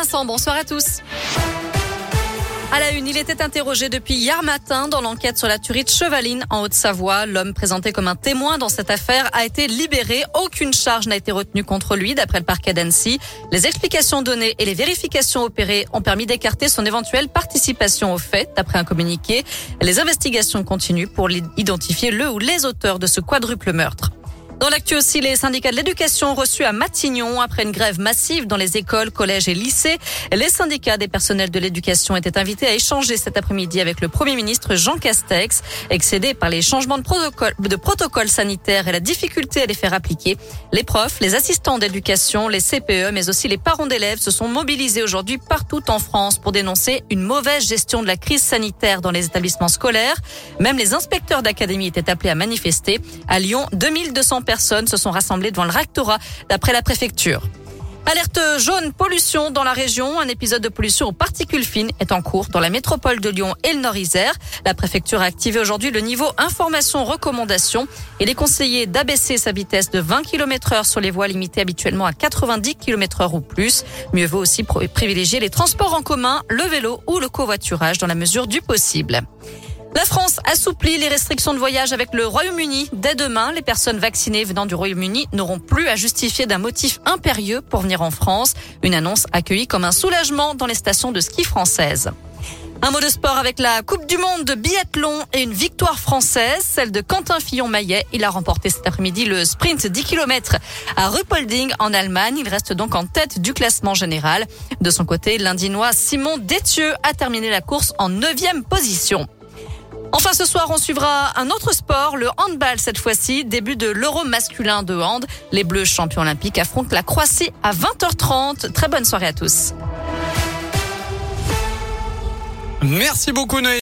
Vincent, bonsoir à tous. À la une, il était interrogé depuis hier matin dans l'enquête sur la tuerie de Chevaline en Haute-Savoie. L'homme présenté comme un témoin dans cette affaire a été libéré. Aucune charge n'a été retenue contre lui d'après le parquet d'Annecy. Les explications données et les vérifications opérées ont permis d'écarter son éventuelle participation au fait d'après un communiqué. Les investigations continuent pour identifier le ou les auteurs de ce quadruple meurtre. Dans l'actu aussi, les syndicats de l'éducation reçus à Matignon après une grève massive dans les écoles, collèges et lycées. Les syndicats des personnels de l'éducation étaient invités à échanger cet après-midi avec le Premier ministre Jean Castex. Excédés par les changements de protocole, de protocole sanitaire et la difficulté à les faire appliquer, les profs, les assistants d'éducation, les CPE, mais aussi les parents d'élèves se sont mobilisés aujourd'hui partout en France pour dénoncer une mauvaise gestion de la crise sanitaire dans les établissements scolaires. Même les inspecteurs d'académie étaient appelés à manifester. À Lyon, 2200 personnes se sont rassemblées devant le rectorat d'après la préfecture. Alerte jaune pollution dans la région. Un épisode de pollution aux particules fines est en cours dans la métropole de Lyon et le Nord-Isère. La préfecture a activé aujourd'hui le niveau information recommandation. Il est conseillé d'abaisser sa vitesse de 20 km heure sur les voies limitées habituellement à 90 km heure ou plus. Mieux vaut aussi privilégier les transports en commun, le vélo ou le covoiturage dans la mesure du possible. La France assouplit les restrictions de voyage avec le Royaume-Uni. Dès demain, les personnes vaccinées venant du Royaume-Uni n'auront plus à justifier d'un motif impérieux pour venir en France. Une annonce accueillie comme un soulagement dans les stations de ski françaises. Un mot de sport avec la Coupe du Monde de biathlon et une victoire française, celle de Quentin Fillon-Maillet. Il a remporté cet après-midi le sprint 10 km à Ruppolding en Allemagne. Il reste donc en tête du classement général. De son côté, l'Indinois Simon Détieux a terminé la course en neuvième position. Enfin, ce soir, on suivra un autre sport, le handball cette fois-ci, début de l'Euro masculin de hand. Les Bleus champions olympiques affrontent la Croatie à 20h30. Très bonne soirée à tous. Merci beaucoup Noé.